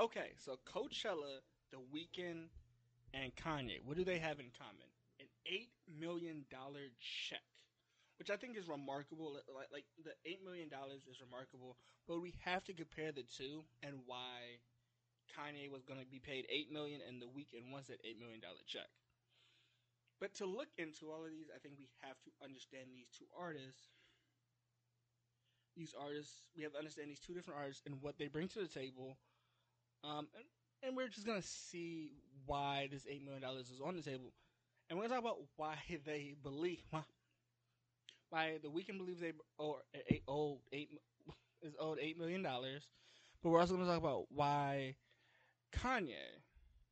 Okay, so Coachella, The Weeknd, and Kanye, what do they have in common? An eight million dollar check, which I think is remarkable. Like, like the eight million dollars is remarkable, but we have to compare the two and why Kanye was going to be paid eight million and The Weeknd wants that eight million dollar check. But to look into all of these, I think we have to understand these two artists. These artists, we have to understand these two different artists and what they bring to the table. Um, and, and we're just gonna see why this eight million dollars is on the table, and we're gonna talk about why they believe why, why the Weeknd believes they or eight, owed eight is owed eight million dollars, but we're also gonna talk about why Kanye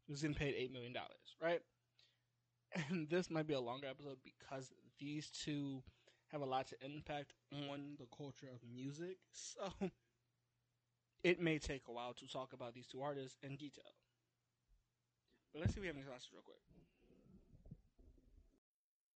was getting paid eight million dollars, right? And this might be a longer episode because these two have a lot to impact on the culture of music. So it may take a while to talk about these two artists in detail. But let's see if we have any classes real quick.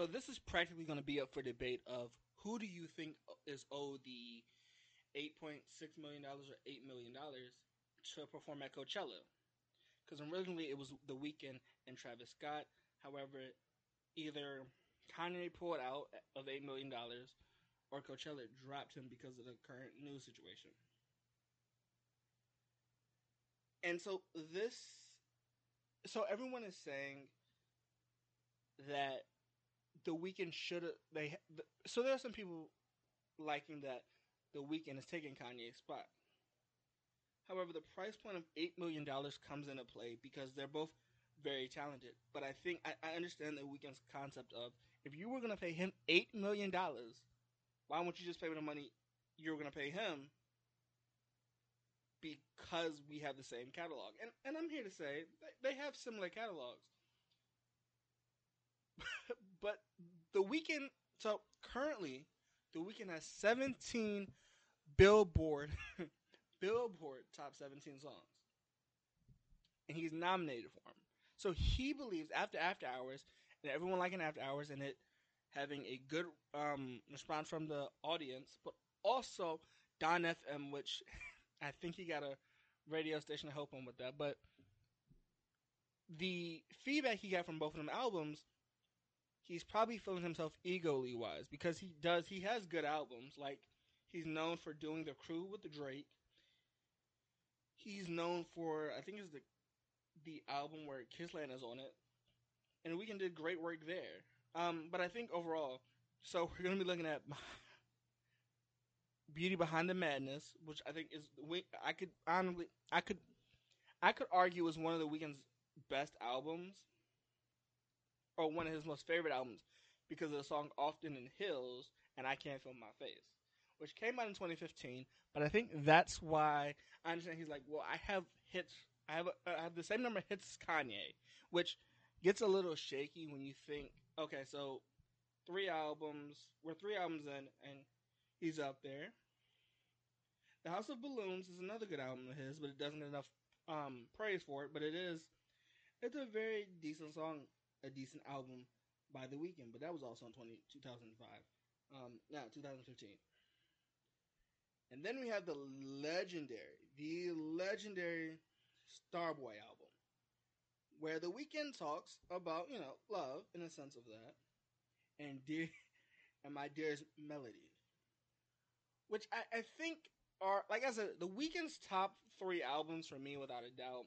So this is practically going to be up for debate of who do you think is owed the eight point six million dollars or eight million dollars to perform at Coachella? Because originally it was The Weeknd and Travis Scott. However, either Kanye pulled out of eight million dollars or Coachella dropped him because of the current news situation. And so this, so everyone is saying that the Weeknd should have they so there are some people liking that the Weeknd is taking Kanye's spot. However, the price point of eight million dollars comes into play because they're both very talented. But I think I, I understand the Weeknd's concept of if you were gonna pay him eight million dollars, why won't you just pay me the money you're gonna pay him? Because we have the same catalog, and and I'm here to say they have similar catalogs but the Weeknd, So currently, the Weeknd has 17 Billboard Billboard top 17 songs, and he's nominated for them. So he believes after After Hours and everyone liking After Hours and it having a good um, response from the audience, but also Dawn FM, which I think he got a radio station to help him with that. But the feedback he got from both of them albums he's probably feeling himself egoly wise because he does he has good albums like he's known for doing the crew with the Drake. He's known for I think it's the the album where Kiss Land is on it, and Weeknd did great work there. Um, but I think overall, so we're gonna be looking at Beauty Behind the Madness, which I think is we I could honestly I could I could argue is one of the Weeknd's best albums or one of his most favorite albums because of the song Often in Hills and I Can't Feel My Face, which came out in 2015. But I think that's why I understand he's like, well, I have hits. I have a, I have the same number of hits as Kanye, which gets a little shaky when you think, okay, so three albums, we're three albums in, and he's up there. The House of Balloons is another good album of his, but it doesn't get enough um, praise for it. But it is, it's a very decent song a decent album by The Weeknd, but that was also in 20, 2005. Um, no, 2015. And then we have the legendary, the legendary Starboy album, where The Weeknd talks about, you know, love in a sense of that, and dear, and my dearest melody, which I, I think are, like I said, The Weeknd's top three albums for me, without a doubt,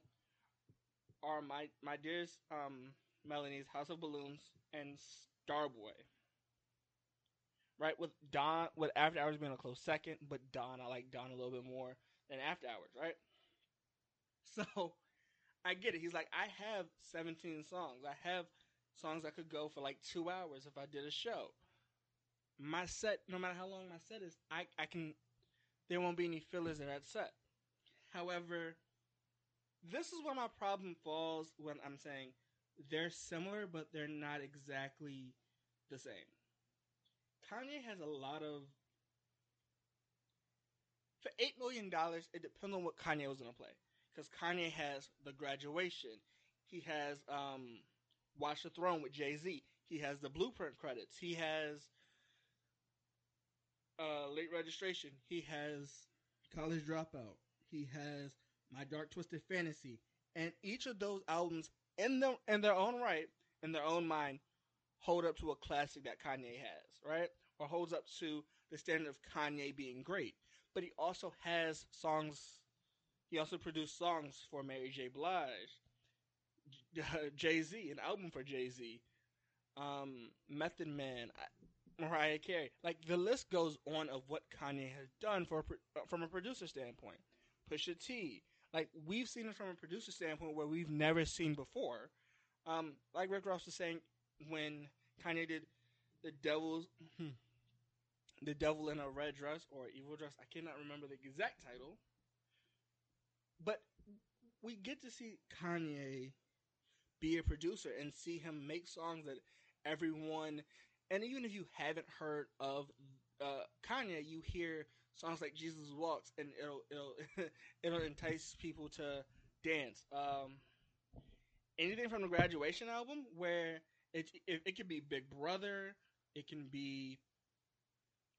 are my my dearest um Melanie's House of Balloons, and Starboy. Right with Dawn, with After Hours being a close second, but Dawn, I like Dawn a little bit more than After Hours, right? So I get it. He's like, I have 17 songs. I have songs that could go for like two hours if I did a show. My set, no matter how long my set is, I, I can, there won't be any fillers in that set. However, this is where my problem falls when I'm saying they're similar, but they're not exactly the same. Kanye has a lot of. For $8 million, it depends on what Kanye was going to play. Because Kanye has The Graduation. He has um, Watch the Throne with Jay Z. He has the Blueprint credits. He has uh, Late Registration. He has College Dropout. He has My Dark Twisted Fantasy. And each of those albums, in, the, in their own right, in their own mind, hold up to a classic that Kanye has, right? Or holds up to the standard of Kanye being great. But he also has songs, he also produced songs for Mary J. Blige, Jay Z, an album for Jay Z, um, Method Man, Mariah Carey. Like the list goes on of what Kanye has done for from a producer standpoint. Pusha T, like we've seen it from a producer standpoint where we've never seen before. Um, like Rick Ross was saying when Kanye did the Devil's hmm, the Devil in a Red Dress or Evil Dress. I cannot remember the exact title, but we get to see Kanye be a producer and see him make songs that everyone, and even if you haven't heard of uh, Kanye, you hear songs like Jesus Walks, and it'll it'll it'll entice people to dance. Um, anything from the Graduation album, where it, it it could be Big Brother, it can be.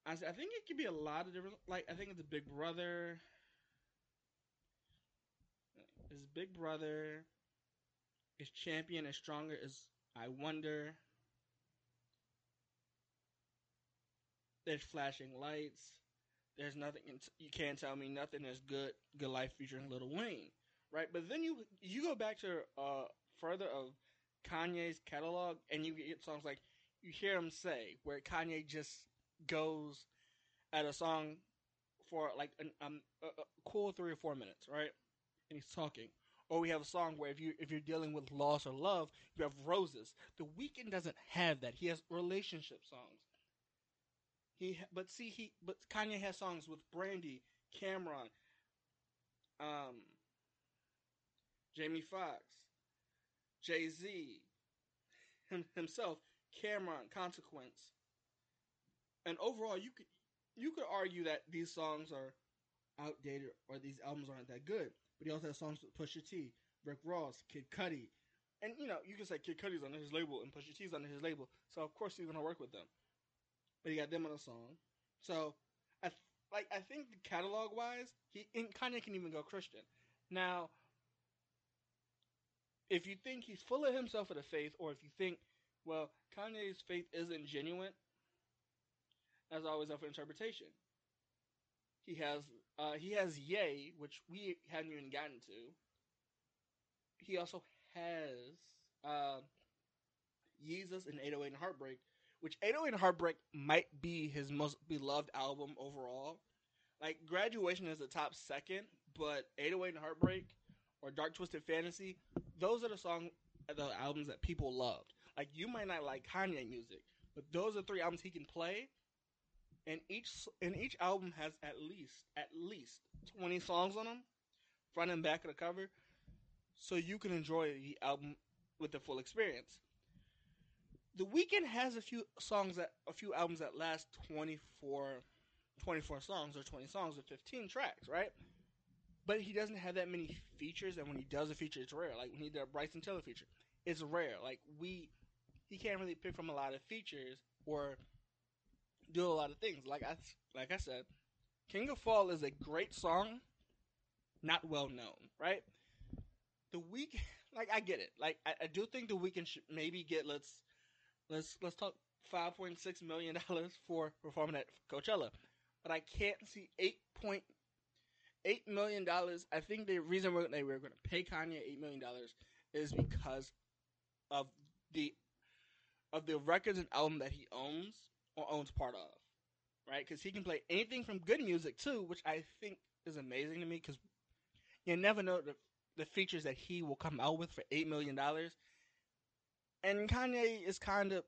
I think it could be a lot of different. Like I think it's Big Brother. Is Big Brother. Is Champion as stronger as I wonder. There's flashing lights. There's nothing you can't tell me nothing. is good good life featuring Lil Wayne, right? But then you you go back to uh further of Kanye's catalog, and you get songs like you hear him say, where Kanye just goes at a song for like an, um, a, a cool three or four minutes, right? And he's talking. Or we have a song where if you if you're dealing with loss or love, you have roses. The Weeknd doesn't have that. He has relationship songs. He but see he but Kanye has songs with Brandy, Cam'ron, um, Jamie Foxx, Jay Z, him, himself, Cam'ron, Consequence, and overall you could you could argue that these songs are outdated or these albums aren't that good. But he also has songs with Pusha T, Rick Ross, Kid Cudi, and you know you can say Kid Cudi's under his label and Pusha T's under his label, so of course he's gonna work with them but he got them on a song. So, I th- like I think catalog wise, he Kanye can even go Christian. Now, if you think he's full of himself for the faith, or if you think, well, Kanye's faith isn't genuine, that's always up for interpretation. He has uh, he has Ye, which we hadn't even gotten to. He also has uh, Yeezus and 808 and Heartbreak, which 808 and Heartbreak might be his most beloved album overall. Like Graduation is the top second, but 808 and Heartbreak or Dark Twisted Fantasy, those are the songs, the albums that people loved. Like you might not like Kanye music, but those are three albums he can play, and each and each album has at least at least 20 songs on them, front and back of the cover, so you can enjoy the album with the full experience. The Weeknd has a few songs that a few albums that last 24, 24 songs or 20 songs with 15 tracks, right? But he doesn't have that many features, and when he does a feature, it's rare. Like when he did a Bryson Tiller feature, it's rare. Like we, he can't really pick from a lot of features or do a lot of things. Like I, like I said, King of Fall is a great song, not well known, right? The week, like I get it. Like I, I do think the Weeknd should maybe get let's Let's let's talk five point six million dollars for performing at Coachella, but I can't see eight point eight million dollars. I think the reason we're, they were going to pay Kanye eight million dollars is because of the of the records and album that he owns or owns part of, right? Because he can play anything from good music too, which I think is amazing to me. Because you never know the the features that he will come out with for eight million dollars and Kanye is kind of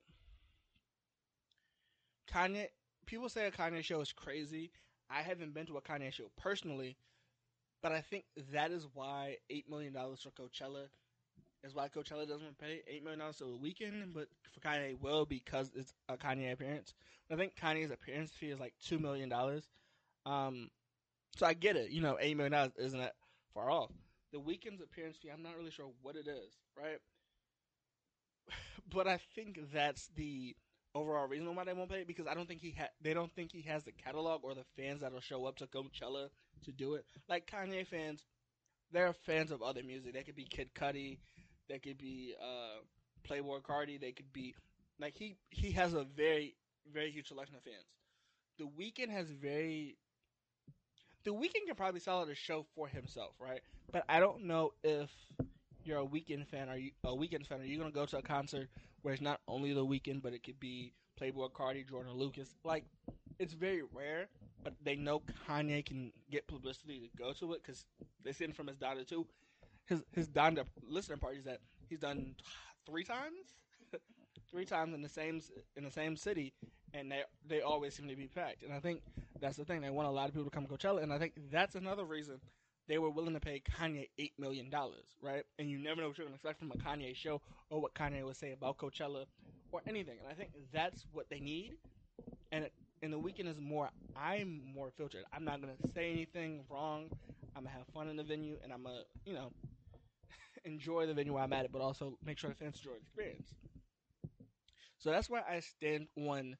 Kanye. People say a Kanye show is crazy. I haven't been to a Kanye show personally, But I think that is why eight million dollars for Coachella is why Coachella doesn't pay eight million dollars to the Weeknd, but for Kanye will because it's a Kanye appearance. I think Kanye's appearance fee is like two million dollars. Um, so I get it. You know, eight million dollars isn't that far off. The Weeknd's appearance fee, I'm not really sure what it is, right? but I think that's the overall reason why they won't pay it because I don't think he ha- they don't think he has the catalog or the fans that'll show up to Coachella to do it. Like Kanye fans, they're fans of other music. They could be Kid Cudi, they could be uh, Playboi Carti, they could be like he he has a very very huge selection of fans. The Weeknd has very the Weeknd can probably sell out a show for himself, right? But I don't know if you're a Weeknd fan. Are you a Weeknd fan? Are you gonna go to a concert where it's not only the Weeknd, but it could be Playboi Carti, Jordan Lucas? Like, it's very rare, but they know Kanye can get publicity to go to it because they send from his daughter too. His his Donda listener parties that he's done three times, three times in the same in the same city, and they they always seem to be packed. And I think that's the thing. They want a lot of people to come to Coachella, and I think that's another reason they were willing to pay Kanye eight million dollars, right? And you never know what you're gonna expect from a Kanye show or what Kanye would say about Coachella or anything. And I think that's what they need. And and the Weeknd is more. I'm more filtered. I'm not gonna say anything wrong. I'm gonna have fun in the venue, and I'm gonna you know enjoy the venue while I'm at it, but also make sure the fans enjoy the experience. So that's why I stand on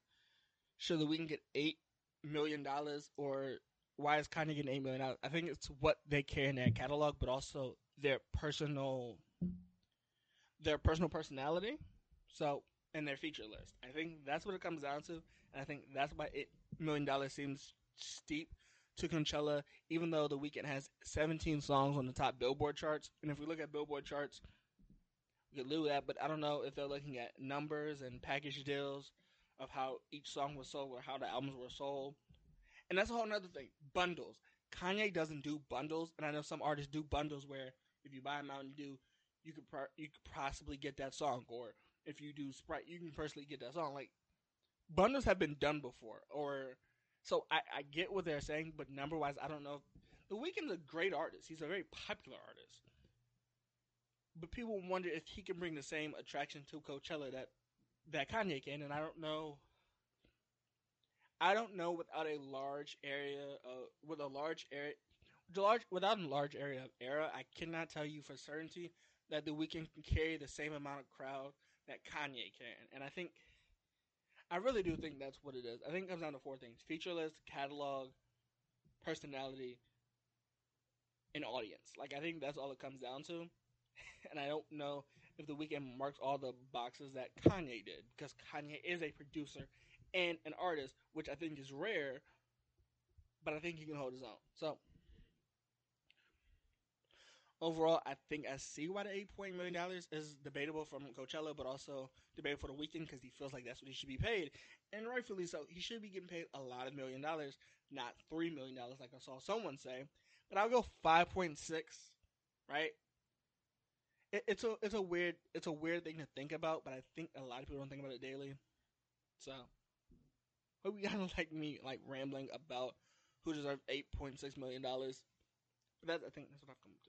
should the Weeknd get eight million dollars or why is Kanye getting eight million dollars? I think it's what they carry in their catalog, but also their personal their personal personality. So and their feature list. I think that's what it comes down to, and I think that's why eight million dollars seems steep to Coachella, even though the Weeknd has 17 songs on the top Billboard charts. And if we look at Billboard charts, we could lose that, but I don't know if they're looking at numbers and package deals of how each song was sold or how the albums were sold. And that's a whole other thing. Bundles. Kanye doesn't do bundles, and I know some artists do bundles where if you buy a Mountain Dew, you could pro- you could possibly get that song, or if you do Sprite, you can personally get that song. Like bundles have been done before, or so I, I get what they're saying, but number wise, I don't know. The Weeknd's a great artist. He's a very popular artist, but people wonder if he can bring the same attraction to Coachella that that Kanye can, and I don't know. I don't know without a large area of with a large area, large without a large area of era, I cannot tell you for certainty that the Weeknd can carry the same amount of crowd that Kanye can, and I think I really do think that's what it is. I think it comes down to four things: feature list, catalog, personality, and audience. Like I think that's all it comes down to. And I don't know if the Weeknd marks all the boxes that Kanye did because Kanye is a producer and an artist, which I think is rare. But I think he can hold his own. So overall, I think I see why the eight point million dollars is debatable from Coachella, but also debatable for the Weeknd because he feels like that's what he should be paid, and rightfully so. He should be getting paid a lot of million dollars, not three million dollars like I saw someone say. But I'll go five point six, right? It, it's a it's a weird it's a weird thing to think about, but I think a lot of people don't think about it daily. So, hope you guys like me like rambling about who deserves eight point six million dollars. But that I think that's what I've come to.